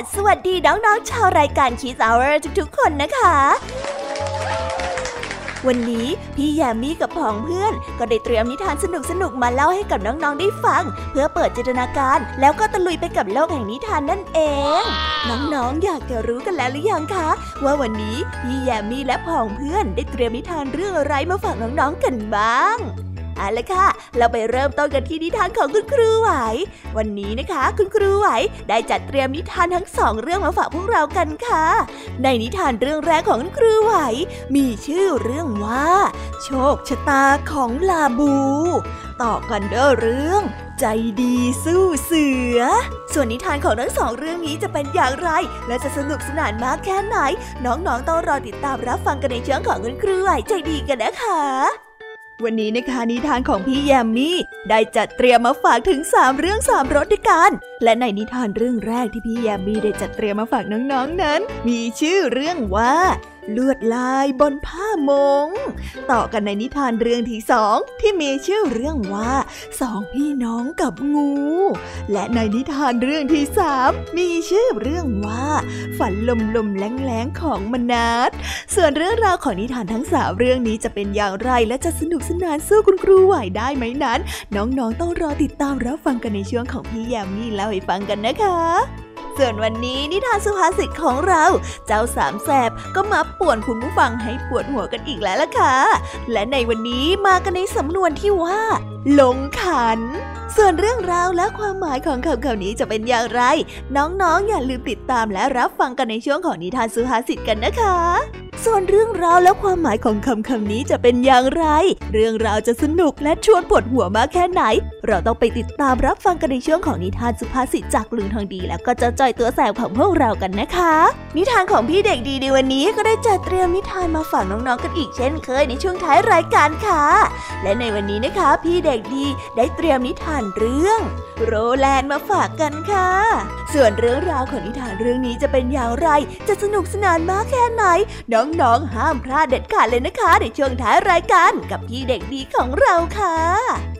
สวีดัสวัสดีน้องๆชาวรายการ Kiss Hour ทุกๆคนนะคะ วันนี้พี่แยมมี่กับผองเพื่อน ก็ได้เตรียมนิทานสนุกๆมาเล่าให้กับน้องๆได้ฟัง เพื่อเปิดจินตนาการ แล้วก็ตะลุยไปกับโลกแห่งนิทานนั่นเอง น้องๆอยากจะรู้กันแล้วหรือยังคะ ว่าวันนี้พี่แยมมี่และผองเพื่อนได้เตรียมนิทานเรื่องอะไรมาฝากน้องๆกันบ้าง เอาละค่ะ เราไปเริ่มต้นกันที่นิทานของคุณครูไหว วันนี้นะคะ คุณครูไหวได้จัดเตรียมนิทานทั้งสองเรื่องมาฝากพวกเรากันค่ะ ในนิทานเรื่องแรกของคุณครูไหว มีชื่อเรื่องว่า โชคชะตาของลาบู ต่อกันด้วยเรื่องใจดีสู้เสือ ส่วนนิทานของทั้งสองเรื่องนี้จะเป็นอย่างไร และจะสนุกสนานมากแค่ไหน น้องๆต้องรอติดตามรับฟังกันในเชิงของคุณครูไหวใจดีกันนะคะ วันนี้นะคะนิทานของพี่แยมมี่ได้จัดเตรียมมาฝากถึง 3 เรื่อง 3รสด้วยกัน และในนิทานเรื่องแรกที่พี่แยมมี่ได้จัดเตรียมมาฝากน้องๆนนั้น มีชื่อเรื่องว่าลวดลายบนผ้ามง ต่อกันในนิทานเรื่องที่สองที่มีชื่อเรื่องว่าสองพี่น้องกับงู และในนิทานเรื่องที่สามมีชื่อเรื่องว่า ฝันลมลมแรงแรงของมนัสส่วนเรื่องราวของนิทานทั้งสามเรื่องนี้จะเป็นอย่างไรและจะสนุกสนานสู้คุณครูไหวได้ไหมนั้น น้องๆต้องรอติดตามรับฟังกันในช่วงของพี่แยมมี่เล่าให้ฟังกันนะคะ ส่วนวันนี้นิทานสุภาษิตของเรา เจ้าสามแสบก็มาป่วนคุณผู้ฟังให้ปวดหัวกันอีกแล้วล่ะค่ะ และในวันนี้มากันในสำนวนที่ว่าลงขัน ส่วนเรื่องราวและความหมายของคำคำนี้จะเป็นอย่างไร น้องๆอย่าลืมติดตามและรับฟังกันในช่วงของนิทานสุภาษิตกันนะคะ ส่วนเรื่องราวและความหมายของคำคำนี้จะเป็นอย่างไร เรื่องราวจะสนุกและชวนปวดหัวมากแค่ไหน เราต้องไปติดตามรับฟังกันในช่วงของนิทานสุภาษิตจากลุงทองดีแล้วก็จ้าจอยตัวแสบของพวกเรากันนะคะ นิทานของพี่เด็กดีในวันนี้ก็ได้จัดเตรียมนิทานมาฝากน้องๆกันอีกเช่นเคยในช่วงท้ายรายการค่ะ และในวันนี้นะคะ พี่เด็กดีได้เตรียมนิทานเรื่อง โรแลนด์มาฝากกันค่ะ ส่วนเรื่องราวของนิทานเรื่องนี้จะเป็นอย่างไร จะสนุกสนานมากแค่ไหน น้องๆห้ามพลาดเด็ดขาดเลยนะคะในช่วงท้ายรายการกับพี่เด็กดีของเราค่ะ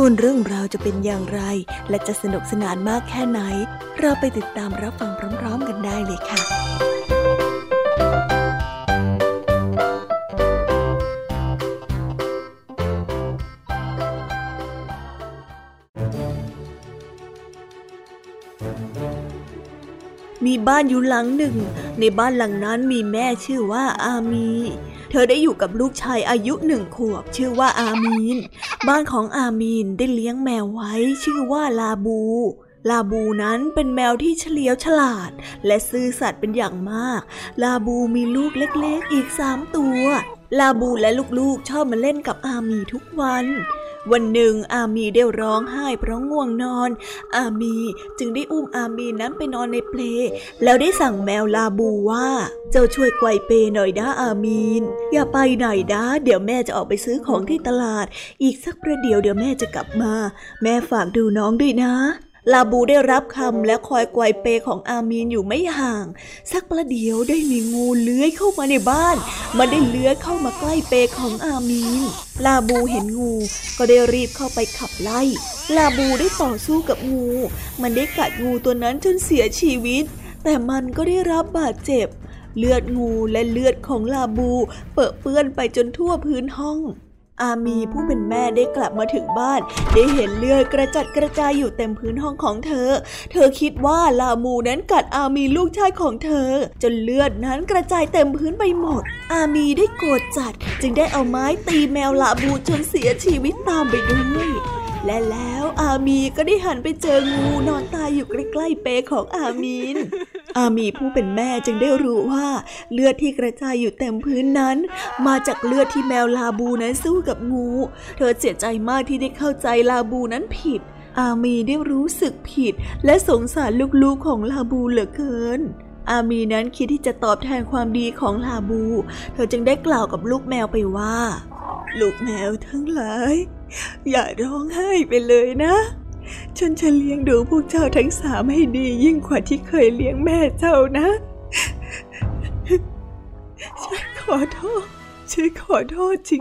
ส่วนเรื่องราวจะเป็นอย่างไร และจะสนุกสนานมากแค่ไหน เราไปติดตามรับฟังพร้อมๆกันได้เลยค่ะมีบ้านอยู่หลังหนึ่ง ในบ้านหลังนั้นมีแม่ชื่อว่าอามี เธอได้อยู่กับลูกชายอายุหนึ่งขวบชื่อว่าอามีน บ้านของอามีนได้เลี้ยงแมวไว้ ชื่อว่าลาบู ลาบูนั้นเป็นแมวที่เฉลียวฉลาด และซื่อสัตย์เป็นอย่างมาก ลาบูมีลูกเล็กๆอีกสามตัว ลาบูและลูกๆชอบมาเล่นกับอามีทุกวัน วันหนึ่งอามีได้ร้องไห้เพราะง่วงนอน อามีจึงได้อุ้มอามีนั้นไปนอนในเปล แล้วได้สั่งแมวลาบูว่า เจ้าช่วยไกวเปหน่อยนะอามีน อย่าไปไหนนะเดี๋ยวแม่จะออกไปซื้อของที่ตลาด อีกสักประเดี๋ยวเดี๋ยวแม่จะกลับมา แม่ฝากดูน้องด้วยนะ ลาบูได้รับคำและคอยไกวเปของอามีนอยู่ไม่ห่าง สักประเดี๋ยวได้มีงูเลื้อยเข้ามาในบ้าน มันได้เลื้อยเข้ามาใกล้เปของอามีน ลาบูเห็นงู ก็ได้รีบเข้าไปขับไล่ ลาบูได้ต่อสู้กับงู มันได้กัดงูตัวนั้นจนเสียชีวิต แต่มันก็ได้รับบาดเจ็บ เลือดงูและเลือดของลาบู เปื้อเปื้อนไปจนทั่วพื้นห้อง อามีผู้เป็นแม่ได้กลับมาถึงบ้าน ได้เห็นเลือดกระจัดกระจายอยู่เต็มพื้นห้องของเธอ เธอคิดว่าลามูนั้นกัดอามีลูกชายของเธอ จนเลือดนั้นกระจายเต็มพื้นไปหมด อามีได้โกรธจัด จึงได้เอาไม้ตีแมวลาบูจนเสียชีวิตตามไปด้วยและแล้วอามีก็ได้หันไปเจองูนอนตายอยู่ใกล้ๆเปของอามีน อามีผู้เป็นแม่จึงได้รู้ว่าเลือดที่กระจายอยู่เต็มพื้นนั้น มาจากเลือดที่แมวลาบูนั้นสู้กับงู เธอเสียใจมากที่ได้เข้าใจลาบูนั้นผิด อามีได้รู้สึกผิด และสงสารลูกๆของลาบูเหลือเกินอามีนั้นคิดที่จะตอบแทนความดีของลาบู เธอจึงได้กล่าวกับลูกแมวไปว่า ลูกแมวทั้งหลาย อย่าร้องไห้ไปเลยนะ ฉันจะเลี้ยงดูพวกเจ้าทั้งสามให้ดียิ่งกว่าที่เคยเลี้ยงแม่เจ้านะ ฉันขอโทษ ฉันขอโทษจริ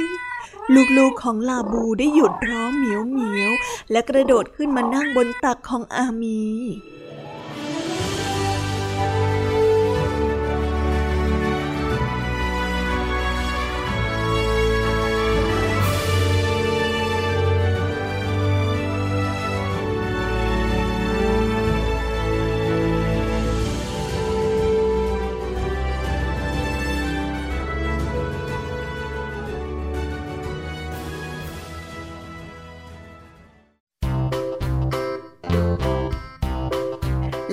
งๆลูกๆของลาบูได้หยุดร้องเหมียวเหมียวและกระโดดขึ้นมานั่งบนตักของอามี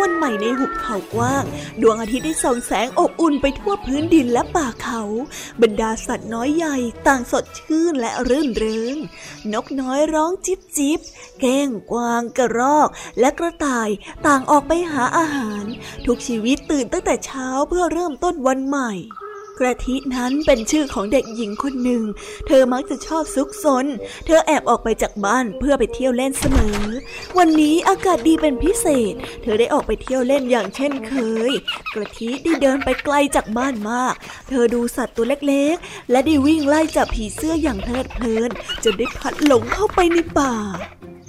วันใหม่ในหุบเขากว้าง ดวงอาทิตย์ได้ส่องแสงอบอุ่นไปทั่วพื้นดินและป่าเขา บรรดาสัตว์น้อยใหญ่ต่างสดชื่นและรื่นเริง นกน้อยร้องจิบจิบแก้งกวางกระรอก และกระต่ายต่างออกไปหาอาหาร ทุกชีวิตตื่นตั้งแต่เช้าเพื่อเริ่มต้นวันใหม่ กระทินั้นเป็นชื่อของเด็กหญิงคนหนึ่ง เธอมักจะชอบซุกซน เธอแอบออกไปจากบ้านเพื่อไปเที่ยวเล่นเสมอ วันนี้อากาศดีเป็นพิเศษ เธอได้ออกไปเที่ยวเล่นอย่างเช่นเคย กระทิได้เดินไปไกลจากบ้านมาก เธอดูสัตว์ตัวเล็กๆ และได้วิ่งไล่จับผีเสื้ออย่างเพลิดเพลินจนได้พัดหลงเข้าไปในป่า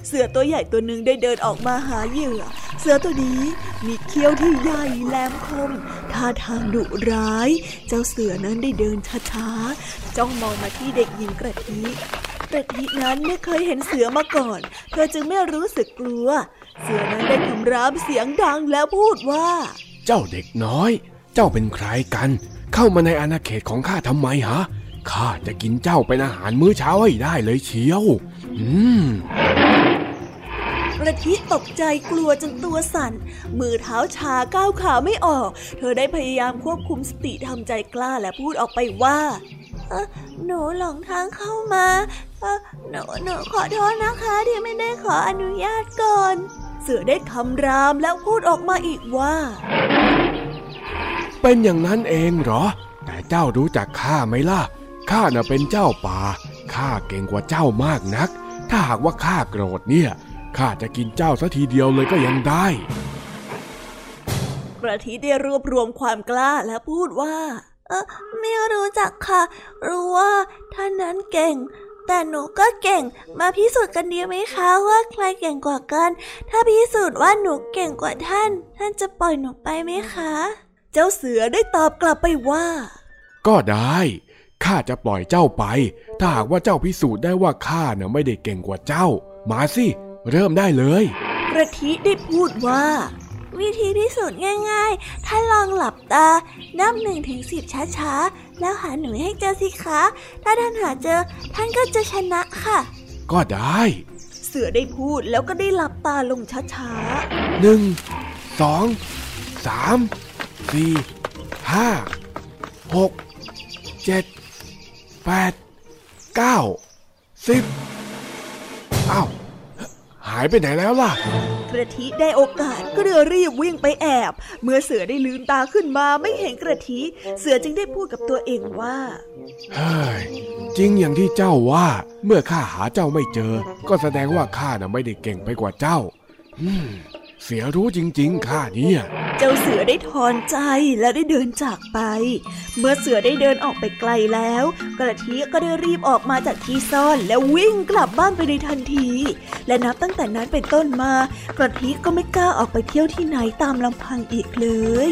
เสือตัวใหญ่ตัวหนึ่งได้เดินออกมาหาเหยื่อ เสือตัวนี้มีเขี้ยวที่ใหญ่แหลมคม ท่าทางดุร้าย เจ้าเสือนั้นได้เดินช้าๆ จ้องมองมาที่เด็กหญิงกระทิกระทินั้นไม่เคยเห็นเสือมาก่อน เธอจึงไม่รู้สึกกลัว เสือนั้นได้คำรามเสียงดังแล้วพูดว่า เจ้าเด็กน้อย เจ้าเป็นใครกัน เข้ามาในอาณาเขตของข้าทำไมฮะ ข้าจะกินเจ้าเป็นอาหารมื้อเช้าให้ได้เลยเชียว อืมกระทิตกใจกลัวจนตัวสั่น มือเท้าชาก้าวขาไม่ออก เธอได้พยายามควบคุมสติทำใจกล้าและพูดออกไปว่าหนูหลงทางเข้ามาหนูหนูขอโทษนะคะที่ไม่ได้ขออนุญาตก่อน เสือได้คำรามแล้วพูดออกมาอีกว่า เป็นอย่างนั้นเองเหรอ แต่เจ้ารู้จักข้าไหมล่ะ ข้าน่ะเป็นเจ้าป่า ข้าเก่งกว่าเจ้ามากนัก ถ้าหากว่าข้าโกรธเนี่ย ข้าจะกินเจ้าสัทีเดียวเลยก็ยังได้ กระทิได้รวบรวมความกล้าและพูดว่า เออไม่รู้จักค่ะ รู้ว่าท่านนั้นเก่งแต่หนูก็เก่ง มาพิสูจน์กันดีไหมคะว่าใครเก่งกว่ากัน ถ้าพิสูจน์ว่าหนูเก่งกว่าท่าน ท่านจะปล่อยหนูไปไหมคะ เจ้าเสือได้ตอบกลับไปว่า ก็ได้ ข้าจะปล่อยเจ้าไป ถ้าหากว่าเจ้าพิสูจน์ได้ว่าข้าน่ะไม่ได้เก่งกว่าเจ้า มาสิ เริ่มได้เลยกระทิได้พูดว่า วิธีพิสูจน์ง่ายๆท่านลองหลับตา นับหนึ่งถึงสิบช้าๆ แล้วหาหนูให้เจอสิคะ ถ้าท่านหาเจอ ท่านก็จะชนะค่ะ ก็ได้ เสือได้พูดแล้วก็ได้หลับตาลงช้าๆหนึ่งสองสามสี่ห้าหกเจ็ด แปดเก้าสิบอ้าวหายไปไหนแล้วล่ะ กระทิได้โอกาสก็เลยรีบวิ่งไปแอบ เมื่อเสือได้ลืมตาขึ้นมาไม่เห็นกระทิเสือจึงได้พูดกับตัวเองว่าเฮ้ยจริงอย่างที่เจ้าว่า เมื่อข้าหาเจ้าไม่เจอ ก็แสดงว่าข้าน่ะไม่ได้เก่งไปกว่าเจ้า อืม เสียรู้จริง ๆ ข้าเนี่ย เจ้าเสือได้ถอนใจและได้เดินจากไป เมื่อเสือได้เดินออกไปไกลแล้ว กระทิก็ได้รีบออกมาจากที่ซ่อนและววิ่งกลับบ้านไปในทันที และนับตั้งแต่นั้นเป็นต้นมา กระทิก็ไม่กล้าออกไปเที่ยวที่ไหนตามลำพังอีกเลย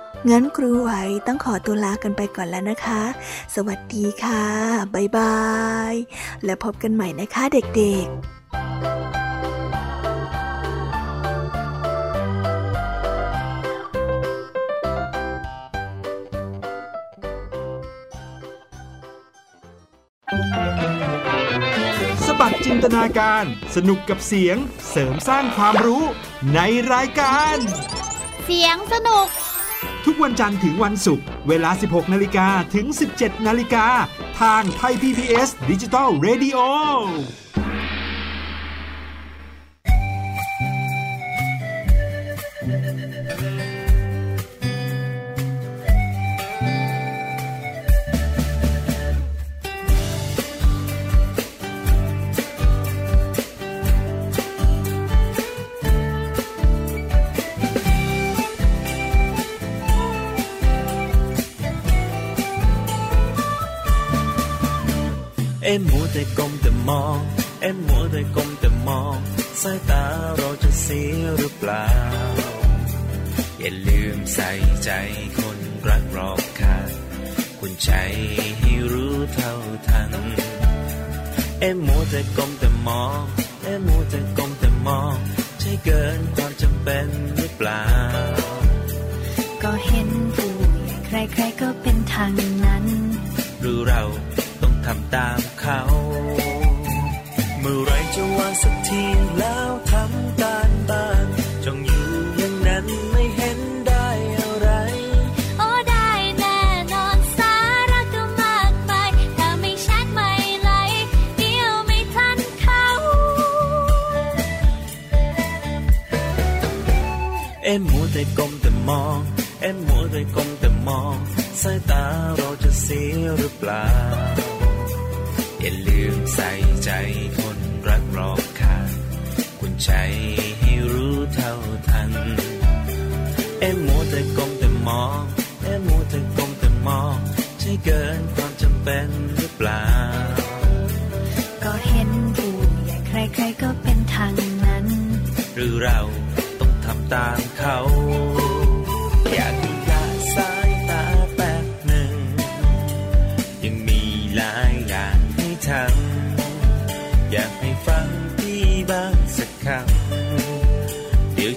งั้นครูไหวต้องขอตัวลากันไปก่อนแล้วนะคะ สวัสดีค่ะบ๊ายบาย และพบกันใหม่นะคะเด็กๆสบัดจินตนาการสนุกกับเสียงเสริมสร้างความรู้ในรายการ เสียงสนุก ทุกวันจันทร์ถึงวันศุกร์เวลา 16 นาฬิกาถึง 17 นาฬิกา ทางไทย PPS ดิจิตอล Radio อ็มมัวแต่ก้มแต่มอง เอ็มมัวแต่ก้มแต่มองสายตาเราจะเสียหรือเปล่า อย่าลืมใส่ใจคนรักรอบค่าคุณใจให้รู้เท่าทัน เอ็มมัวแต่ก้มแต่มอง เอ็มมัวแต่ก้มแต่มอง ใช่เกินความจำเป็นหรือเปล่า ก็เห็นผู้ใครๆก็เป็นทางนั้น หรือเรา ทำตามเขา เมื่อไรจะวางสักทีแล้วทำการบ้านจงอยู่อย่างนั้นไม่เห็นได้อะไร โอ้ได้แน่นอนสาระก็มากมายถ้าไม่ชัดไม่ไหลเดียวไม่ทันเขา เอ็มมัวแต่ก้มแต่มอง เอ็มมัวแต่ก้มแต่มองสสายตาเราจะเสียหรือเปล่า อย่าลืมใส่ใจคนรักรอบค่างคุณใจให้รู้เท่าทัน เอ็มมัวแต่ก้มแต่มอง เอ็มมัวแต่ก้มแต่มอง ใช่เกินความจำเป็นหรือเปล่า ก็เห็นผู้ใหญ่ใครๆก็เป็นทางนั้น หรือเราต้องทำตามเขา อยาก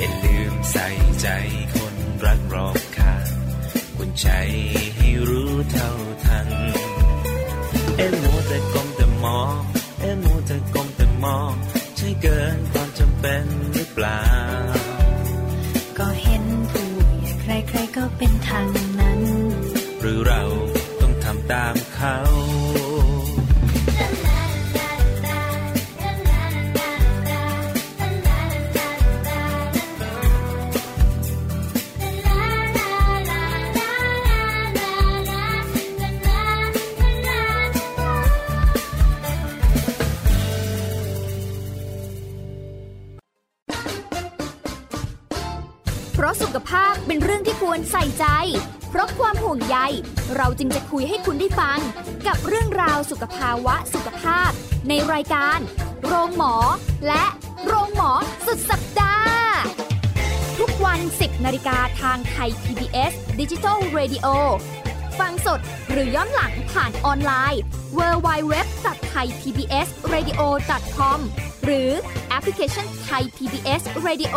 อย่าลืมใส่ใจคนรักรอบค่างคุณใจให้รู้เท่าทัน เอ็มมัวแต่ก้มแต่มองเอ็มมัวแต่ก้มแต่มอง ใช่เกินความจำเป็นหรือเปล่า ก็เห็นผู้ใหญ่ใครๆก็เป็นทางนั้น หรือเราต้องทำตามเขา งใย เราจึงจะคุยให้คุณได้ฟัง กับเรื่องราวสุขภาวะสุขภาพ ในรายการ โรงหมอ และโรงหมอสุดสัปดาห์ ทุกวัน 10นาฬิกาทางไทย PBS Digital Radio ฟังสดหรือย้อนหลังผ่านออนไลน์ www.thaipbsradio.com หรือแอปพลิเคชัน Thai PBS Radio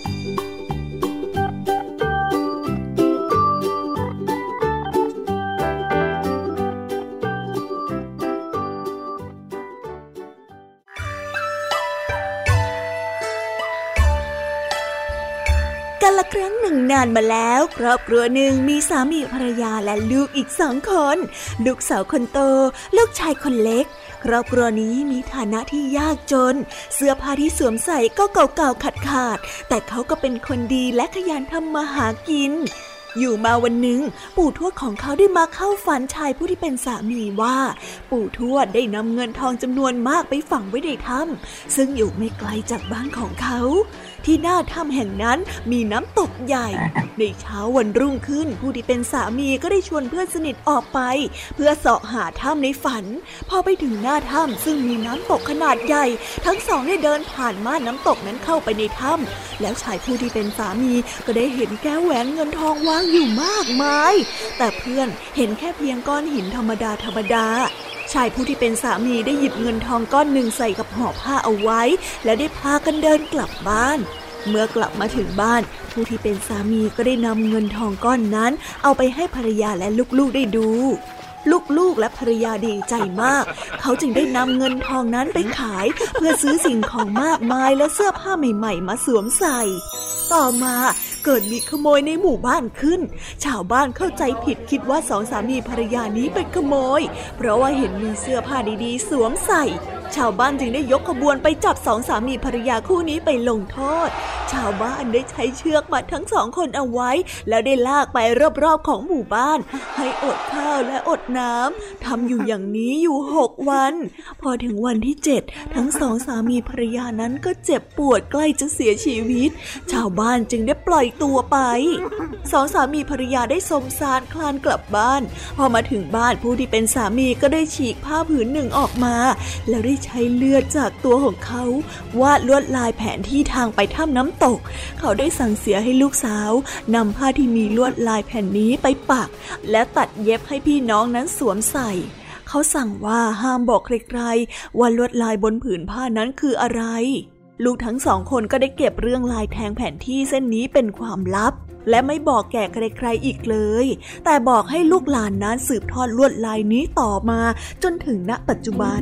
กันละครั้งหนึ่งนานมาแล้ว ครอบครัวหนึ่งมีสามีภรรยาและลูกอีกสองคน ลูกสาวคนโต ลูกชายคนเล็ก ครอบครัวนี้มีฐานะที่ยากจน เสื้อผ้าที่สวมใส่ก็เก่าๆขาดๆแต่เขาก็เป็นคนดีและขยันทำมาหากินอยู่มาวันหนึ่ง ปู่ทวดของเขาได้มาเข้าฝันชายผู้ที่เป็นสามีว่า ปู่ทวดได้นำเงินทองจำนวนมากไปฝังไว้ในถ้ำซึ่งอยู่ไม่ไกลจากบ้านของเขา ที่หน้าถ้ำแห่งนั้นมีน้ำตกใหญ่ ในเช้าวันรุ่งขึ้น ผู้ที่เป็นสามีก็ได้ชวนเพื่อนสนิทออกไป เพื่อเสาะหาถ้ำในฝัน พอไปถึงหน้าถ้ำซึ่งมีน้ำตกขนาดใหญ่ ทั้งสองได้เดินผ่านม่านน้ำตกนั้นเข้าไปในถ้ำแล้วชายผู้ที่เป็นสามีก็ได้เห็นแก้วแหวนเงินทองวางอยู่มากมาย แต่เพื่อนเห็นแค่เพียงก้อนหินธรรมดาธรรมดา ชายผู้ที่เป็นสามีได้หยิบเงินทองก้อนหนึ่งใส่กับห่อผ้าเอาไว้ และได้พากันเดินกลับบ้าน เมื่อกลับมาถึงบ้าน ผู้ที่เป็นสามีก็ได้นำเงินทองก้อนนั้น เอาไปให้ภรรยาและลูกๆได้ดู ลูกๆและภรรยาดีใจมาก เขาจึงได้นำเงินทองนั้นไปขาย เพื่อซื้อสิ่งของมากมายและเสื้อผ้าใหม่ๆ มาสวมใส่ ต่อมาเกิดมีขโมยในหมู่บ้านขึ้น ชาวบ้านเข้าใจผิดคิดว่าสองสามีภรรยานี้เป็นขโมย เพราะว่าเห็นมีเสื้อผ้าดีๆ สวมใส่ ชาวบ้านจึงได้ยกขบวนไปจับสองสามีภรรยาคู่นี้ไปลงโทษ ชาวบ้านได้ใช้เชือกมัดทั้งสองคนเอาไว้ แล้วได้ลากไปรอบๆของหมู่บ้าน ให้อดข้าวและอดน้ำทำอยู่อย่างนี้อยู่หกวัน พอถึงวันที่เจ็ดทั้งสองสามีภรรยานั้นก็เจ็บปวดใกล้จะเสียชีวิต ชาวบ้านจึงได้ปล่อยตัวไปสองสามีภรรยาได้สมสารคลานกลับบ้าน พอมาถึงบ้านผู้ที่เป็นสามีก็ได้ฉีกผ้าผืนหนึ่งออกมา แล้วได้ใช้เลือดจากตัวของเขา วาดลวดลายแผนที่ทางไปถ้ำน้ำตก เขาได้สั่งเสียให้ลูกสาวนำผ้าที่มีลวดลายแผ่นนี้ไปปัก และตัดเย็บให้พี่น้องนั้นสวมใส่เขาสั่งว่าห้ามบอกใครๆว่าลวดลายบนผืนผ้านั้นคืออะไร ลูกทั้งสองคนก็ได้เก็บเรื่องลายแทงแผนที่เส้นนี้เป็นความลับ และไม่บอกแก่ใครๆอีกเลย แต่บอกให้ลูกหลานนั้นสืบทอดลวดลายนี้ต่อมาจนถึงณปัจจุบัน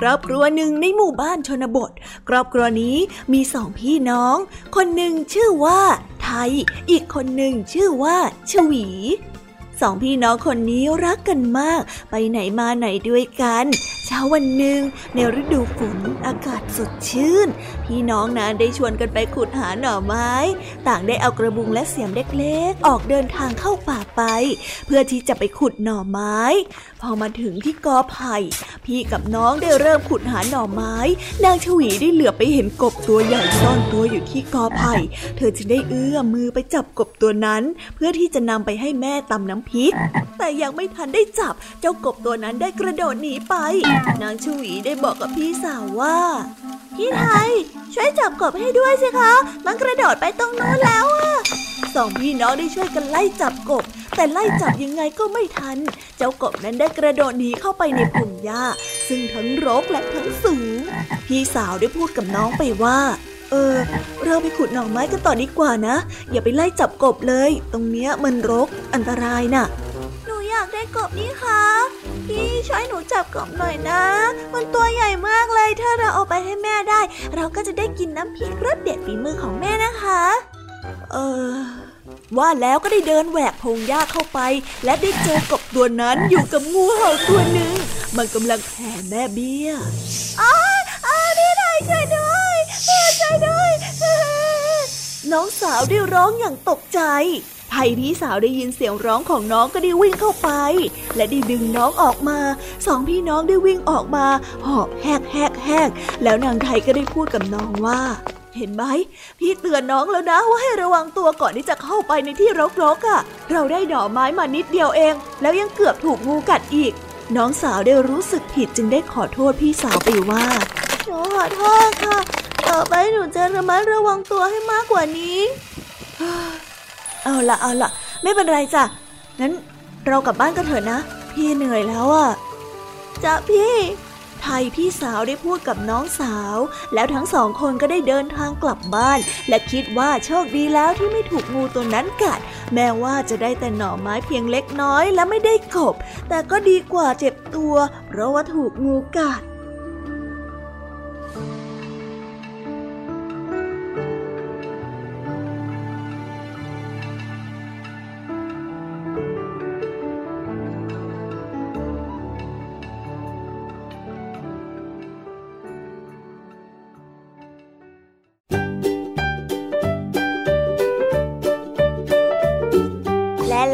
ครอบครัวหนึ่งในหมู่บ้านชนบท ครอบครัวนี้มีสองพี่น้อง คนหนึ่งชื่อว่า ไทย อีกคนหนึ่งชื่อว่าชวีสองพี่น้องคนนี้รักกันมาก ไปไหนมาไหนด้วยกัน เช้าวันหนึ่งในฤดูฝนอากาศสดชื่น พี่น้องนั้นได้ชวนกันไปขุดหาหน่อไม้ ต่างได้เอากระบุงและเสียมเล็กๆ ออกเดินทางเข้าป่าไป เพื่อที่จะไปขุดหน่อไม้ พอมาถึงที่กอไผ่ พี่กับน้องได้เริ่มขุดหาหน่อไม้ นางชวีได้เหลือไปเห็นกบตัวใหญ่ซ่อนตัวอยู่ที่กอไผ่ เธอจึงได้เอื้อมมือไปจับกบตัวนั้น เพื่อที่จะนำไปให้แม่ตำน้ำพริก แต่ยังไม่ทันได้จับ เจ้ากบตัวนั้นได้กระโดดหนีไป นางชวีได้บอกกับพี่สาวว่า พี่ไทยช่วยจับกบให้ด้วยสิคะ มันกระโดดไปตรงนู้นแล้วอะสองพี่น้องได้ช่วยกันไล่จับกบ แต่ไล่จับยังไงก็ไม่ทัน เจ้ากบนั้นได้กระโดดหนีเข้าไปในพงหญ้า ซึ่งทั้งรกและทั้งสูง พี่สาวได้พูดกับน้องไปว่า เออ เราไปขุดหน่อไม้กันต่อดีกว่านะ อย่าไปไล่จับกบเลย ตรงเนี้ยมันรกอันตรายน่ะ หนูอยากได้กบนี่คะพี่ช่วยหนูจับกบหน่อยนะ มันตัวใหญ่มากเลย ถ้าเราเอาไปให้แม่ได้ เราก็จะได้กินน้ำพริกรสเด็ดฝีมือของแม่นะคะ เออ ว่าแล้วก็ได้เดินแหวกพงหญ้าเข้าไป และได้เจอกบตัวนั้นอยู่กับงูเห่าตัวหนึ่ง มันกำลังแผ่แม่เบี้ยอ้าอ้าพี่ไทยช่วยด้วยพี่ช่วยด้วย น้องสาวได้ร้องอย่างตกใจไทยพี่สาวได้ยินเสียงร้องของน้องก็ได้วิ่งเข้าไป และได้ดึงน้องออกมา สองพี่น้องได้วิ่งออกมาหอบแหกแหกแหกแล้วนางไทยก็ได้พูดกับน้องว่า เห็นไหมพี่เตือนน้องแล้วนะว่าให้ระวังตัวก่อนที่จะเข้าไปในที่รกๆอะ เราได้หน่อไม้มานิดเดียวเอง แล้วยังเกือบถูกงูกัดอีก น้องสาวได้รู้สึกผิดจึงได้ขอโทษพี่สาวไปว่าหนูขอโทษค่ะ ต่อไปหนูจะระมัดระวังตัวให้มากกว่านี้ เอาละเอาละไม่เป็นไรจ้ะงั้นเรากลับบ้านกันเถอะนะ พี่เหนื่อยแล้วอะจ้ะพี่ ภัยพี่สาวได้พูดกับน้องสาว แล้วทั้งสองคนก็ได้เดินทางกลับบ้าน และคิดว่าโชคดีแล้วที่ไม่ถูกงูตัวนั้นกัด แม้ว่าจะได้แต่หน่อไม้เพียงเล็กน้อยและไม่ได้กบ แต่ก็ดีกว่าเจ็บตัว เพราะว่าถูกงูกัด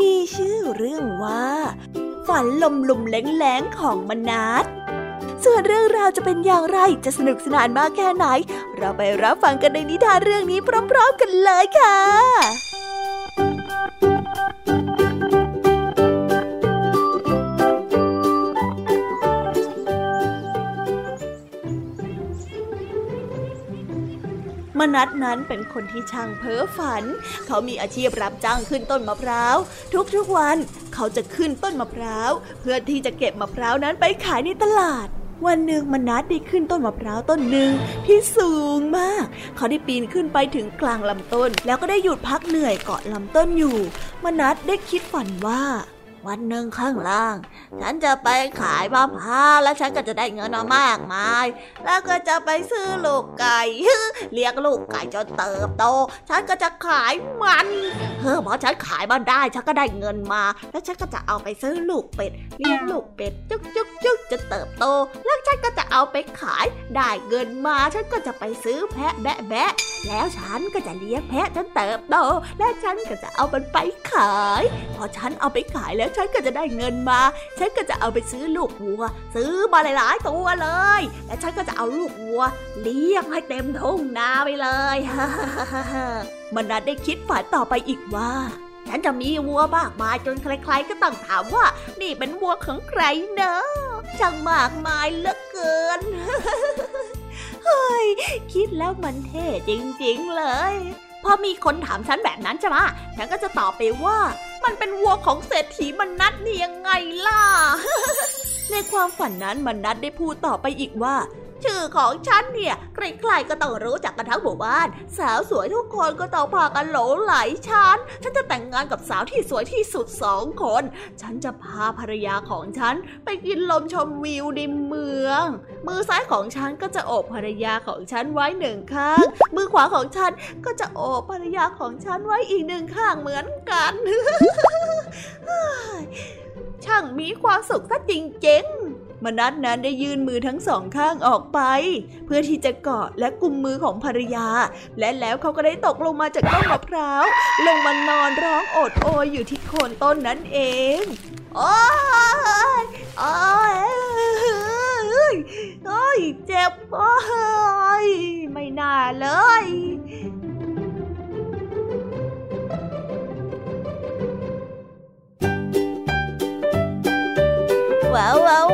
มีชื่อเรื่องว่า ฝันลมลุมแหลงๆของมนัสส่วนเรื่องราวจะเป็นอย่างไรจะสนุกสนานมากแค่ไหน เราไปรับฟังกันในนิทานเรื่องนี้พร้อม ๆ กันเลยค่ะ มนัดนั้นเป็นคนที่ช่างเพ้อฝัน เขามีอาชีพรับจ้างขึ้นต้นมะพร้าว ทุกๆวันเขาจะขึ้นต้นมะพร้าว เพื่อที่จะเก็บมะพร้าวนั้นไปขายในตลาดวันหนึ่งมนัดได้ขึ้นต้นมะพร้าวต้นหนึ่งที่สูงมาก เขาได้ปีนขึ้นไปถึงกลางลำต้น แล้วก็ได้หยุดพักเหนื่อยเกาะลำต้นอยู่ มนัดได้คิดฝันว่า วันหนึ่งข้างล่าง ฉันจะไปขายมะพร้าวแล้วฉันก็จะได้เงินมามากมาย แล้วก็จะไปซื้อลูกไก่เลี้ยงลูกไก่จนเติบโต ฉันก็จะขายมันเออพอฉันขายมันได้ฉันก็ได้เงินมา แล้วฉันก็จะเอาไปซื้อลูกเป็ดเลี้ยงลูกเป็ดจุกจุกจุกจะเติบโต แล้วฉันก็จะเอาไปขายได้เงินมา ฉันก็จะไปซื้อแพะแบะแบะแล้วฉันก็จะเลี้ยงแพะจนเติบโต และฉันก็จะเอามันไปขาย พอฉันเอาไปขายแล้วฉันก็จะได้เงินมา ฉันก็จะเอาไปซื้อลูกวัว ซื้อมาหลายๆตัวเลย และฉันก็จะเอาลูกวัว เลี้ยงให้เต็มทุ่งนาไปเลยมันนัดได้คิดฝันต่อไปอีกว่าฉันจะมีวัวมากมายจนใครๆก็ต้องถามว่า นี่เป็นวัวของใครเนอะช่างมากมายเหลือเกินเฮ้ยคิดแล้วมันเท่จริงๆเลย พอมีคนถามฉันแบบนั้นใช่ไหมฉันก็จะตอบไปว่า มันเป็นวัวของเศรษฐีมันนัดนี่ยังไงล่ะ ในความฝันนั้นมันนัดได้พูดต่อไปอีกว่า ชื่อของฉันเนี่ย ใครๆก็ต้องรู้จักกันทั้งหมู่บ้าน สาวสวยทุกคนก็ต้องพากันหลงไหลฉัน ฉันจะแต่งงานกับสาวที่สวยที่สุดสองคน ฉันจะพาภรรยาของฉันไปกินลมชมวิวในเมือง มือซ้ายของฉันก็จะโอบภรรยาของฉันไว้หนึ่งข้าง มือขวาของฉันก็จะโอบภรรยาของฉันไว้อีกหนึ่งข้างเหมือนกัน ช่างมีความสุขซะจริงๆ มนัดนั้นได้ยื่นมือทั้งสองข้างออกไป เพื่อที่จะเกาะและกุมมือของภรรยา และแล้วเขาก็ได้ตกลงมาจากต้นมะพร้าว ลงมานอนร้องโอดโอยอยู่ที่โคนต้นนั้นเองโอ้ยโอ้ยโอ้ยเจ็บโอ้ยไม่น่าเลยว้าวว้าว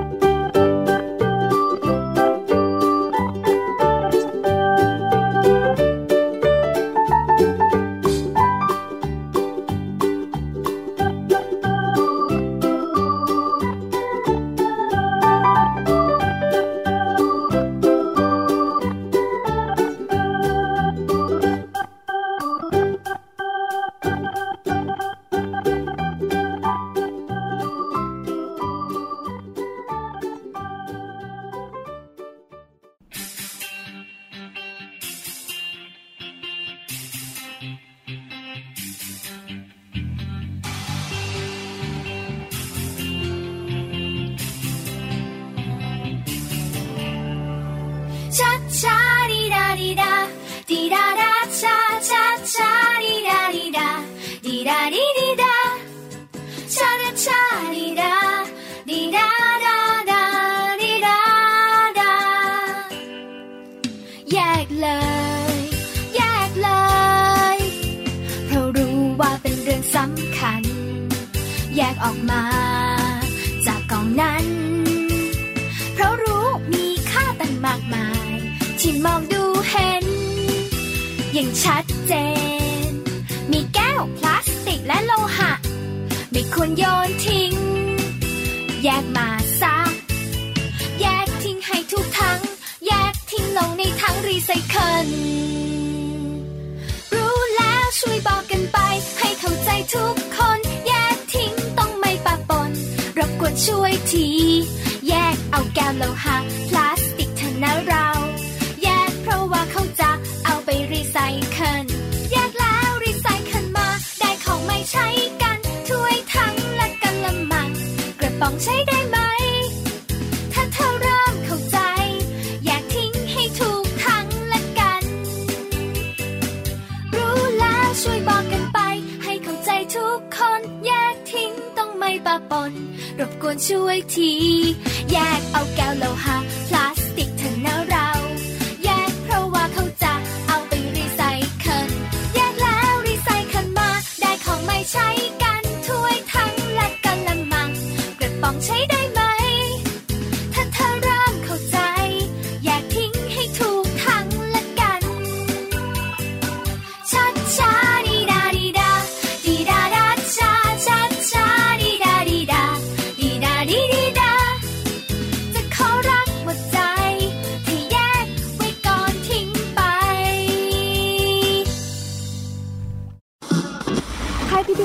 ออกมา จากกล่องนั้น เพราะรู้มีค่าตั้งมากมายที่มองดูเห็น อย่างชัดเจน มีแก้วพลาสติกและโลหะ ไม่ควรโยนทิ้ง แยกมาซะแยกทิ้งให้ทุกทั้ง แยกทิ้งลงในถังรีไซเคิล ร กวนช่วยที แยกเอาแก้วโล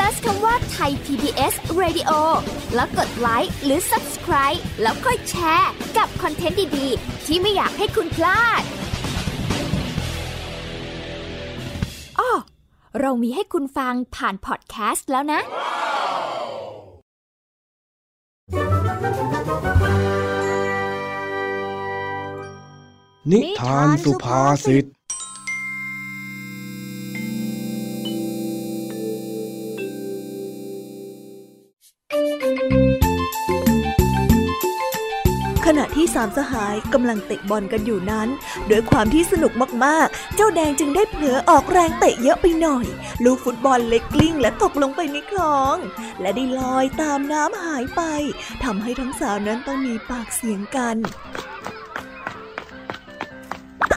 Search คำว่าไทย PBS Radio แล้วกดไลค์หรือ Subscribe แล้วค่อยแชร์ กับคอนเทนต์ดี ๆ ที่ไม่อยากให้คุณพลาดอ้อเรามีให้คุณฟังผ่านพอดแคสต์แล้วนะ นิทานสุภาษิต ณะที่สามสหายกำลังเตะบอลกันอยู่นั้น ด้วยความที่สนุกมากๆ เจ้าแดงจึงได้เผลอออกแรงเตะเยอะไปหน่อย ลูกฟุตบอลเล็กกลิ้งและตกลงไปในคลอง และได้ลอยตามน้ำหายไปทำให้ทั้งสามนั้นต้องมีปากเสียงกัน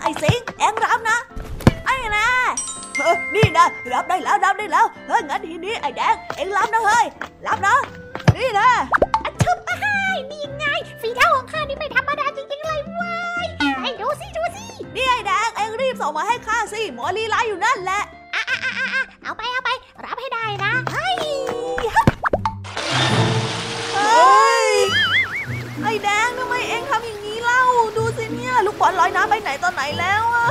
ไอ้สิงเอ็งรับนะไอ้นะเฮ้ยนี่นะรับได้แล้วรับได้แล้วเฮ้ยงั้นทีนี้ไอ้แดงเอ็งรับนะเฮ้ยรับนะนี่นะชุบมาให้นี่ไง ของข้านี่ไม่ธรรมดาจริงๆเลยเว้ยไอ้ดูสิดูสินี่ไอ้แดงเอ็งรีบส่งมาให้ข้าสิหมอลีลาอยู่นั่นแหละเอาไปเอาไป รับให้ได้นะเฮ้ยเฮ้ยไอ้แดงทำไมเอ็งทำอย่างนี้เล่า ดูสิเนี่ยลูกบอลลอยน้ำไปไหนตอนไหนแล้วอะ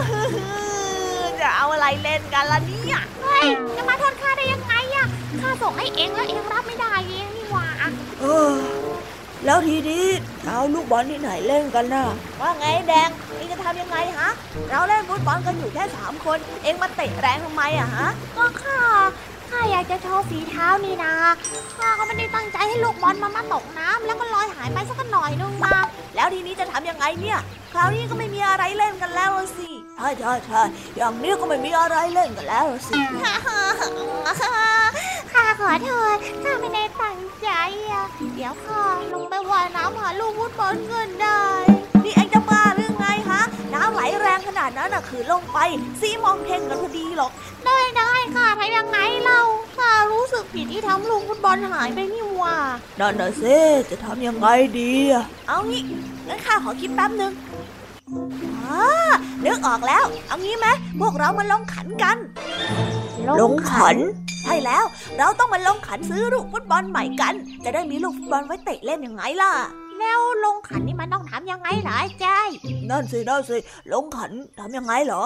จะเอาอะไรเล่นกันล่ะเนี่ยเฮ้ยจะมาโทษข้าได้ยังไงอะข้าส่งให้เองแล้วเองรับไม่ได้เองนี่หว่า เออ แล้วทีนี้จะเอาลูกบอลที่ไหนเล่นกันน่ะว่าไงแดงเอ็งจะทำยังไงฮะ เราเล่นฟุตบอลกันอยู่แค่สามคน เอ็งมาเตะแรงทำไมอะฮะ ก็ข้า ข้าอยากจะโชว์ฝีเท้านี่นะข้าก็ไม่ได้ตั้งใจให้ลูกบอลมันมาตกน้ำแล้วก็ลอยหายไปสักหน่อยนึงมา แล้วทีนี้จะทำยังไงเนี่ย คราวนี้ก็ไม่มีอะไรเล่นกันแล้วอะสิใช่ใช่ใช่อย่างนี้ก็ไม่มีอะไรเล่นกันแล้วอะสิข้าขอโทษข้าไม่ได้ตั้งใจอะเดี๋ยวข้าลงไปว่ายน้ำหาลูกฟุตบอลเงินได้ นี่เอ็งจะบ้าหรือไงฮะ น้ำไหลแรงขนาดนั้นน่ะคือลงไปซีมองเท่งกันพอดีหรอก ได้ได้ ค่ะทำยังไงเราข้ารู้สึกผิดที่ทำลูกฟุตบอลหายไปนี่หว่านั่นน่ะสิจะทำยังไงดีอะเอางี้งั้นข้าขอคิดแป๊บนึงอ๋อนึกออกแล้ว เอางี้ไหมพวกเรามาลงขันกันลงขันใช่แล้ว เราต้องมาลงขันซื้อลูกฟุตบอลใหม่กัน จะได้มีลูกฟุตบอลไว้เตะเล่นยังไงล่ะ แล้วลงขันนี่มันต้องทำยังไงเหรอไอ้จ้ายนั่นสินั่นสิลงขันทำยังไงเหรอ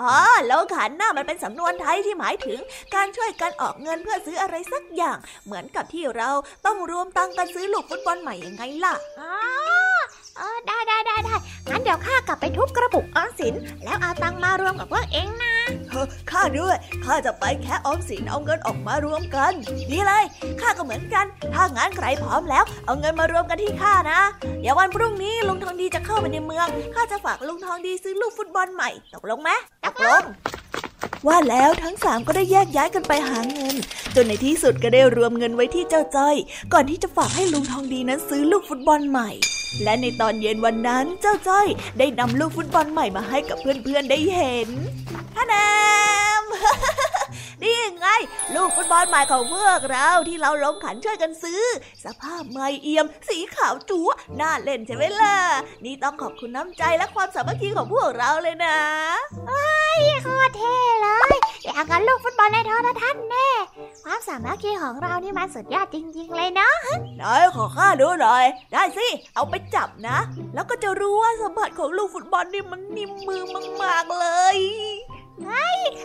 อ๋อโลขันน่ะมันเป็นสำนวนไทยที่หมายถึง การช่วยกันออกเงินเพื่อซื้ออะไรสักอย่าง เหมือนกับที่เราต้องรวมตังกันซื้อลูกฟุตบอลใหม่ยังไงล่ะอ๋อ เดี๋ยวข้ากลับไปทุบกระปุกออมสิน แล้วเอาตังมารวมกับพวกเองนะเฮ้อข้าด้วยข้าจะไปแค่ออมสินเอาเงินออกมารวมกันดีเลยข้าก็เหมือนกัน ถ้างั้นใครพร้อมแล้ว เอาเงินมารวมกันที่ข้านะเดี๋ยววันพรุ่งนี้ลุงทองดีจะเข้าไปในเมืองข้าจะฝากลุงทองดีซื้อลูกฟุตบอลใหม่ตกลงไหมตกลงว่าแล้วทั้งสามก็ได้แยกย้ายกันไปหาเงิน จนในที่สุดก็ได้รวมเงินไว้ที่เจ้าจ้อย ก่อนที่จะฝากให้ลุงทองดีนั้นซื้อลูกฟุตบอลใหม่ และในตอนเย็นวันนั้นเจ้าจ้อยได้นำลูกฟุตบอลใหม่มาให้กับเพื่อนๆได้เห็นฮะแนม นี่ไง ลูกฟุตบอลใหม่ของพวกเราที่เราลงขันช่วยกันซื้อ สภาพใหม่เอี่ยม สีขาวจั๊วะน่าเล่นใช่ไหมล่ะ นี่ต้องขอบคุณน้ำใจและความสามัคคีของพวกเราเลยนะโคตรเท่เลย อย่างกับลูกฟุตบอลในโทรทัศน์แน่ ความสามัคคีของเรานี่มันสุดยอดจริง ๆ เลยเนาะไหนขอข้าดูหน่อย ได้สิ เอาไปจับนะ แล้วก็จะรู้ว่าสัมผัสของลูกฟุตบอลนี่มันนิ่มมือมากๆเลย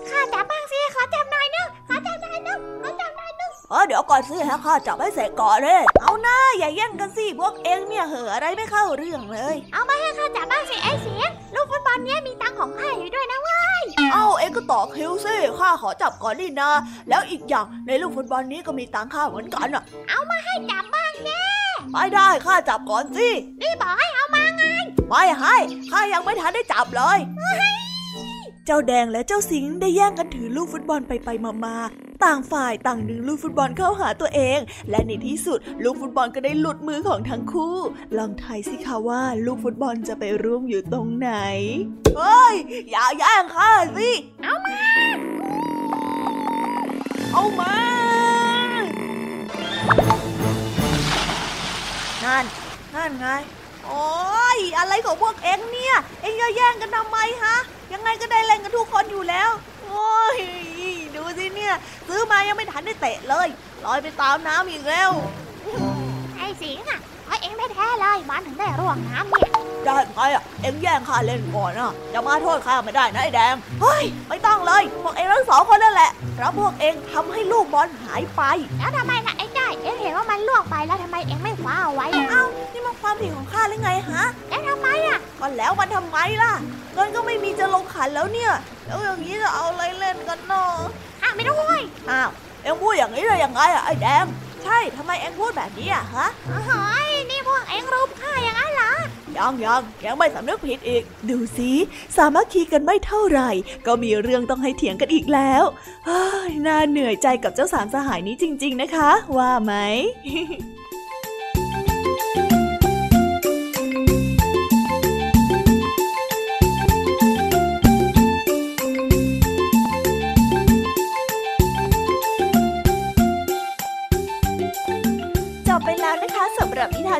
ข้าจับบ้างสิขอจับหน่อยนึงขอจับหน่อยนึงขอจับหน่อยนึงเออเดี๋ยวก่อนสิให้ข้าจับให้เสร็จก่อนเลยเอาหน้าอย่าแย่งกันสิพวกเองเนี่ยเหอะอะไรไม่เข้าเรื่องเลย เอามาให้ข้าจับบ้างสิไอ้เสียงลูกฟุตบอลเนี้ยมีตังค์ของข้าอยู่ด้วยนะเว้ยเอาเองก็ต่อคิวสิข้าขอจับก่อนนี่นะแล้วอีกอย่างในลูกฟุตบอลนี้ก็มีตังค่าเหมือนกันอะให้จับบ้างเนี่ยไม่ได้ข้าจับก่อนสินี่บอกให้เอามาไงไม่ให้ข้ายังไม่ทันได้จับเลยเจ้าแดงและเจ้าสิงห์ได้แย่งกันถือลูกฟุตบอลไปไปมามาต่างฝ่ายต่างดึงลูกฟุตบอลเข้าหาตัวเอง และในที่สุดลูกฟุตบอลก็ได้หลุดมือของทั้งคู่ ลองทายสิคะว่าลูกฟุตบอลจะไปร่วงอยู่ตรงไหนเฮ้ยอย่าแย่งข้าสิเอามา เอามานั่นนั่นไงโอ้ยอะไรของพวกเอ็งเนี่ย เอ็งจะแย่งกันทำไมฮะ ยังไงก็ได้เล่นกันทุกคนอยู่แล้ว โอ้ย ดูสิเนี่ย ซื้อมายังไม่ทันได้เตะเลย ลอยไปตามน้ำอีกแล้วไอ้สิงห์อะเพราะเองแท้ๆเลยมันถึงได้ร่วงน้ำเนี่ยได้ไงอะ เอ็งแย่งข้าเล่นก่อนอะจะมาโทษข้าไม่ได้นะไอ้แดง เฮ้ย ไม่ต้องเลย พวกเอ็งทั้งสองคนนั่นแหละเพราะพวกเอ็งทำให้ลูกบอลหายไป แล้วทำไมล่ะไอ้จ้อย เองเห็นว่ามันล่วงไปแล้วทำไมเองไม่คว้าเอาไว้อะเอ้านี่มันความผิดของข้าหรือไงฮะแล้วทำไมอะก็แล้วมันทำไมล่ะเงินก็ไม่มีจะลงขันแล้วเนี่ยแล้วอย่างนี้จะเอาอะไรเล่นกันเนาะอะไม่ต้องห่วยอ้าวเอ็งพูดอย่างนี้ได้ยังไงอะไอ้แดงใช่ทำไมเอ็งพูดแบบนี้อะฮะเฮ้ยนี่พวกเองรุมข้าอย่างนั้นเหรอ ยังยังยังไม่สำนึกผิดอีก ดูสิสามัคคีกันไม่เท่าไหร่ ก็มีเรื่องต้องให้เถียงกันอีกแล้วน่าเหนื่อยใจกับเจ้าสามสหายนี้จริง ๆ นะคะ ว่าไหม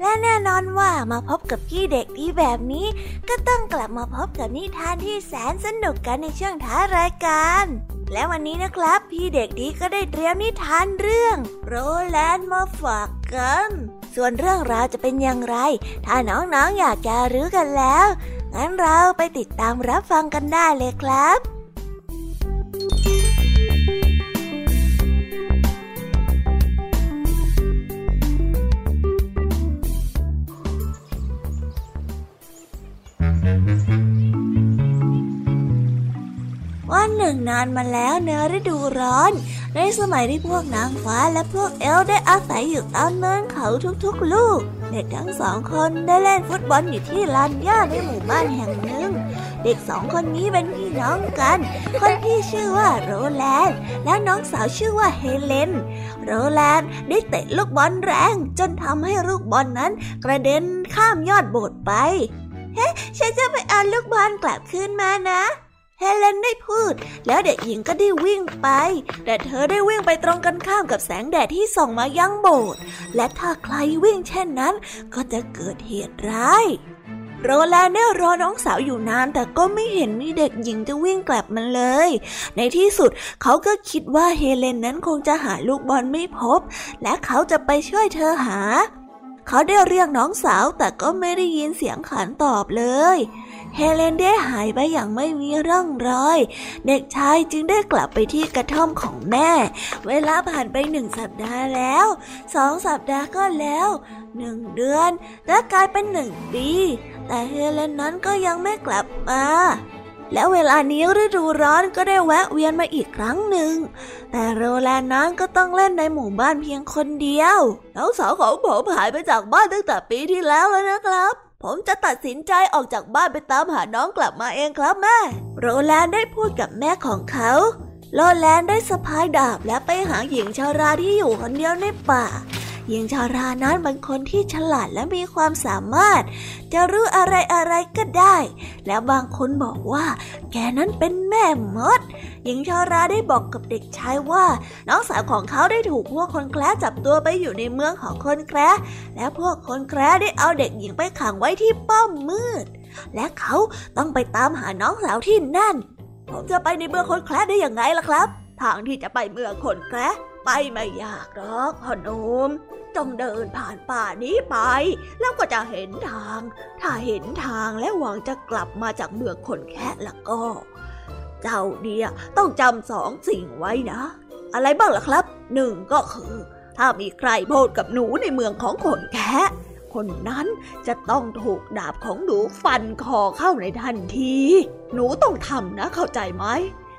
และแน่นอนว่ามาพบกับพี่เด็กดีแบบนี้ ก็ต้องกลับมาพบกับนิทานที่แสนสนุกกันในช่วงท้ารายการ และวันนี้นะครับ พี่เด็กดีก็ได้เตรียมนิทานเรื่องโรแลนด์มาฝากกัน ส่วนเรื่องราวจะเป็นอย่างไร ถ้าน้องๆออยากจะรู้กันแล้ว งั้นเราไปติดตามรับฟังกันได้เลยครับ วันหนึ่งนานมาแล้วในฤดูร้อน ในสมัยที่พวกนางฟ้าและพวกเอลได้อาศัยอยู่ตามเนินเขาทุกๆลูก เด็กทั้งสองคนได้เล่นฟุตบอลอยู่ที่ลานหญ้าในหมู่บ้านแห่งหนึ่ง เด็กสองคนนี้เป็นพี่น้องกัน คนพี่ชื่อว่าโรแลนด์และน้องสาวชื่อว่าเฮเลน โรแลนด์ได้เตะลูกบอลแรง จนทำให้ลูกบอลนั้นกระเด็นข้ามยอดโบสถ์ไป เฮ้ ฉันจะไปเอาลูกบอลกลับคืนมานะ เฮเลนได้พูด แล้วเด็กหญิงก็ได้วิ่งไป แต่เธอได้วิ่งไปตรงกันข้ามกับแสงแดดที่ส่องมายังโบสถ์และถ้าใครวิ่งเช่นนั้น ก็จะเกิดเหตุร้ายโรแลนได้รอน้องสาวอยู่นานแต่ก็ไม่เห็นมีเด็กหญิงจะวิ่งกลับมาเลย ในที่สุดเขาก็คิดว่าเฮเลนนั้นคงจะหาลูกบอลไม่พบ และเขาจะไปช่วยเธอหา เขาได้เรียกน้องสาวแต่ก็ไม่ได้ยินเสียงขานตอบเลย เฮเลนได้หายไปอย่างไม่มีร่องรอย เด็กชายจึงได้กลับไปที่กระท่อมของแม่ เวลาผ่านไปหนึ่งสัปดาห์แล้วสองสัปดาห์ก็แล้วหนึ่งเดือน และกลายเป็นหนึ่งปี แต่เฮเลนนั้นก็ยังไม่กลับมาแล้วเวลานี้ฤดูร้อนก็ได้แวะเวียนมาอีกครั้งหนึ่ง แต่โรแลนนั้นก็ต้องเล่นในหมู่บ้านเพียงคนเดียว น้องสาวของผมหายไปจากบ้านตั้งแต่ปีที่แล้วแล้วนะครับ ผมจะตัดสินใจออกจากบ้านไปตามหาน้องกลับมาเองครับแม่ โรแลนได้พูดกับแม่ของเขา โรแลนได้สะพายดาบและไปหาหญิงชาราที่อยู่คนเดียวในป่า หญิงชารานั้นเป็นคนที่ฉลาดและมีความสามารถ จะรู้อะไรอะไรก็ได้ แล้วบางคนบอกว่า แกนั้นเป็นแม่มด หญิงชาราได้บอกกับเด็กชายว่า น้องสาวของเขาได้ถูกพวกคนแคระจับตัวไปอยู่ในเมืองของคนแคระและพวกคนแคระได้เอาเด็กหญิงไปขังไว้ที่ป้อมมืด และเขาต้องไปตามหาน้องสาวที่นั่น ผมจะไปในเมืองคนแคระได้อย่างไงล่ะครับ ทางที่จะไปเมืองคนแคระ ไปไม่ยากหรอกพ่อหนุ่มจงเดินผ่านป่านี้ไป แล้วก็จะเห็นทาง ถ้าเห็นทางและหวังจะกลับมาจากเมืองคนแคระแล้วก็ เจ้าเนี่ยต้องจำสองสิ่งไว้นะ อะไรบ้างล่ะครับหนึ่งก็คือ ถ้ามีใครพูดกับหนูในเมืองของคนแคะคนนั้นจะต้องถูกดาบของหนูฟันคอเข้าในทันที หนูต้องทำนะเข้าใจไหม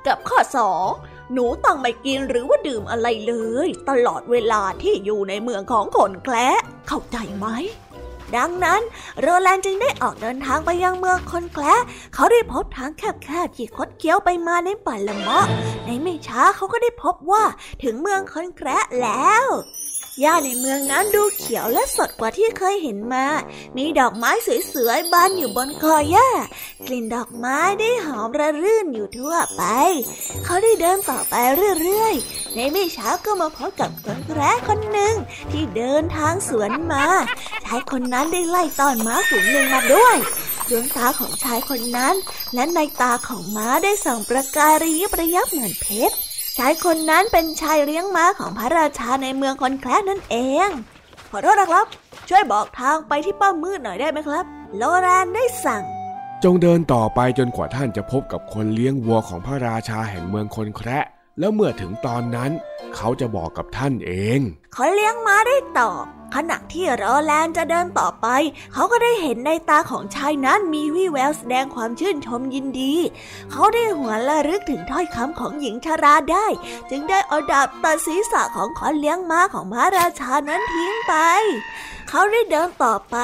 กับข้อสอง หนูต้องไม่กินหรือว่าดื่มอะไรเลย ตลอดเวลาที่อยู่ในเมืองของคนแคละเข้าใจไหมดังนั้นโรแลนด์จึงได้ออกเดินทางไปยังเมืองคนแคละเขาได้พบทางแคบๆที่คดเคี้ยวไปมาในป่าละเมาะในไม่ช้าเขาก็ได้พบว่าถึงเมืองคนแคละแล้ว หญ้าในเมืองนั้นดูเขียวและสดกว่าที่เคยเห็นมา มีดอกไม้สวยๆบานอยู่บนคอหญ้า กลิ่นดอกไม้ได้หอมระรื่นอยู่ทั่วไป เขาได้เดินต่อไปเรื่อยๆ ในไม่ช้าก็มาพบกับคนแคระคนหนึ่งที่เดินทางสวนมา ชายคนนั้นได้ไล่ต้อนม้าฝูงหนึ่งมาด้วยดวงตาของชายคนนั้น และในตาของม้าได้ส่องประกายระยิบระยับเหมือนเพชร ชายคนนั้นเป็นชายเลี้ยงม้าของพระราชาในเมืองคอนแคลสนั่นเอง ขอโทษนะครับ ช่วยบอกทางไปที่ป้อมมืดหน่อยได้ไหมครับ โลแรนได้สั่ง จงเดินต่อไปจนกว่าท่านจะพบกับคนเลี้ยงวัวของพระราชาแห่งเมืองคนแคระแล้วเมื่อถึงตอนนั้น เขาจะบอกกับท่านเอง คนเลี้ยงม้าได้ตอบ ขณะที่รอแลนจะเดินต่อไป เขาก็ได้เห็นในตาของชายนั้นมีวี่แววแสดงความชื่นชมยินดี เขาได้หัวละลึกถึงถ้อยคำของหญิงชราได้ จึงได้เอาดาบตัดศีรษะของขอนเลี้ยงม้าของพระราชานั้นทิ้งไป เขาได้เดินต่อไป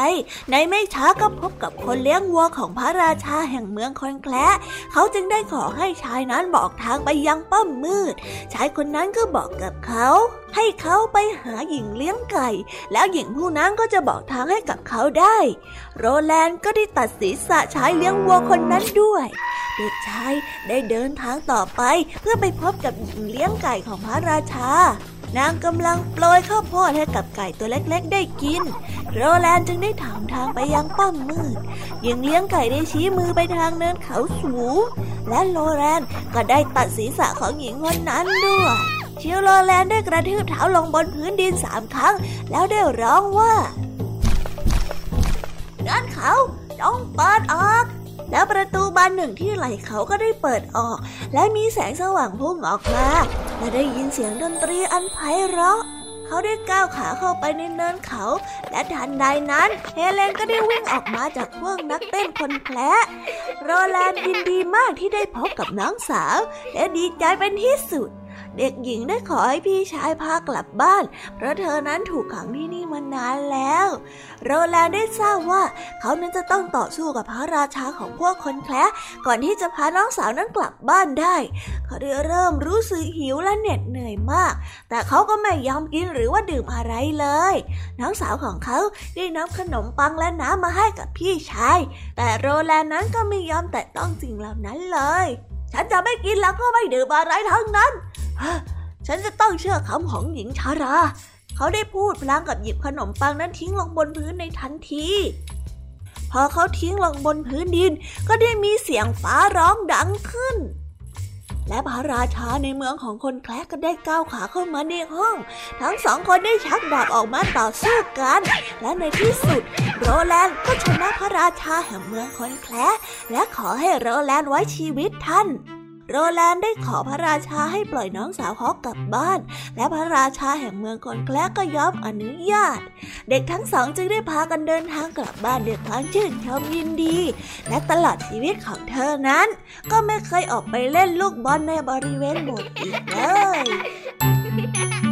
ในไม่ช้าก็พบกับคนเลี้ยงวัวของพระราชาแห่งเมืองคอนแคละเขาจึงได้ขอให้ชายนั้นบอกทางไปยังป้อมมืด ชายคนนั้นก็บอกกับเขาให้เขาไปหาหญิงเลี้ยงไก่ แล้วหญิงผู้นั้นก็จะบอกทางให้กับเขาได้ โรแลนด์ก็ได้ตัดศีรษะชายเลี้ยงวัวคนนั้นด้วย เด็กชายได้เดินทางต่อไปเพื่อไปพบกับหญิงเลี้ยงไก่ของพระราชา นางกำลังโปรยข้าวโพดให้กับไก่ตัวเล็กๆ ได้กิน โรแลนด์จึงได้ถามทางไปยังป้อมมืดหญิงเลี้ยงไก่ได้ชี้มือไปทางเนินเขาสูง และโรแลนด์ก็ได้ตัดศีรษะของหญิงคนนั้นด้วยชิวโรแลนด์ได้กระทืบเท้าลงบนพื้นดินสามครั้ง แล้วได้ร้องว่าด้านเขาต้องเปิดออก แล้วประตูบานหนึ่งที่ไหลเขาก็ได้เปิดออก และมีแสงสว่างพุ่งออกมาและได้ยินเสียงดนตรีอันไพเราะเขาได้ก้าวขาเข้าไปในเนินเขา และทันใดนั้น เฮเลนก็ได้วิ่งออกมาจากพวกนักเต้นคนแคละโรแลนด์ยินดีมากที่ได้พบกับน้องสาว และดีใจเป็นที่สุด เด็กหญิงได้ขอให้พี่ชายพากลับบ้าน เพราะเธอนั้นถูกขังที่นี่มานานแล้ว โรแลนได้ทราบว่าเขานั้นจะต้องต่อสู้กับพระราชาของพวกคนแคละก่อนที่จะพาน้องสาวนั้นกลับบ้านได้ เขาได้เริ่มรู้สึกหิวและเหน็ดเหนื่อยมาก แต่เขาก็ไม่ยอมกินหรือว่าดื่มอะไรเลย น้องสาวของเขาได้นำขนมปังและน้ำมาให้กับพี่ชาย แต่โรแลนนั้นก็ไม่ยอมแตะต้องสิ่งเหล่านั้นเลย ฉันจะไม่กินแล้วก็ไม่ดื่มอะไรทั้งนั้น ฉันจะต้องเชื่อคำของหญิงชารา เขาได้พูดพลางกับหยิบขนมปังนั้นทิ้งลงบนพื้นในทันที พอเขาทิ้งลงบนพื้นดิน ก็ได้มีเสียงฟ้าร้องดังขึ้น และพระราชาในเมืองของคนแคระก็ได้ก้าวขาเข้ามาในห้อง ทั้งสองคนได้ชักดาบออกมาต่อสู้กัน และในที่สุด โรแลนด์ก็ชนะพระราชาแห่งเมืองคนแคระและขอให้โรแลนด์ไว้ชีวิตท่าน โรแลนด์ได้ขอพระราชาให้ปล่อยน้องสาวเขากลับบ้าน และพระราชาแห่งเมืองคนแคระก็ยอมอนุญาต เด็กทั้งสองจึงได้พากันเดินทางกลับบ้านด้วยความชื่นชมยินดี และตลอดชีวิตของเธอนั้น ก็ไม่เคยออกไปเล่นลูกบอลในบริเวณโบสถ์อีกเลย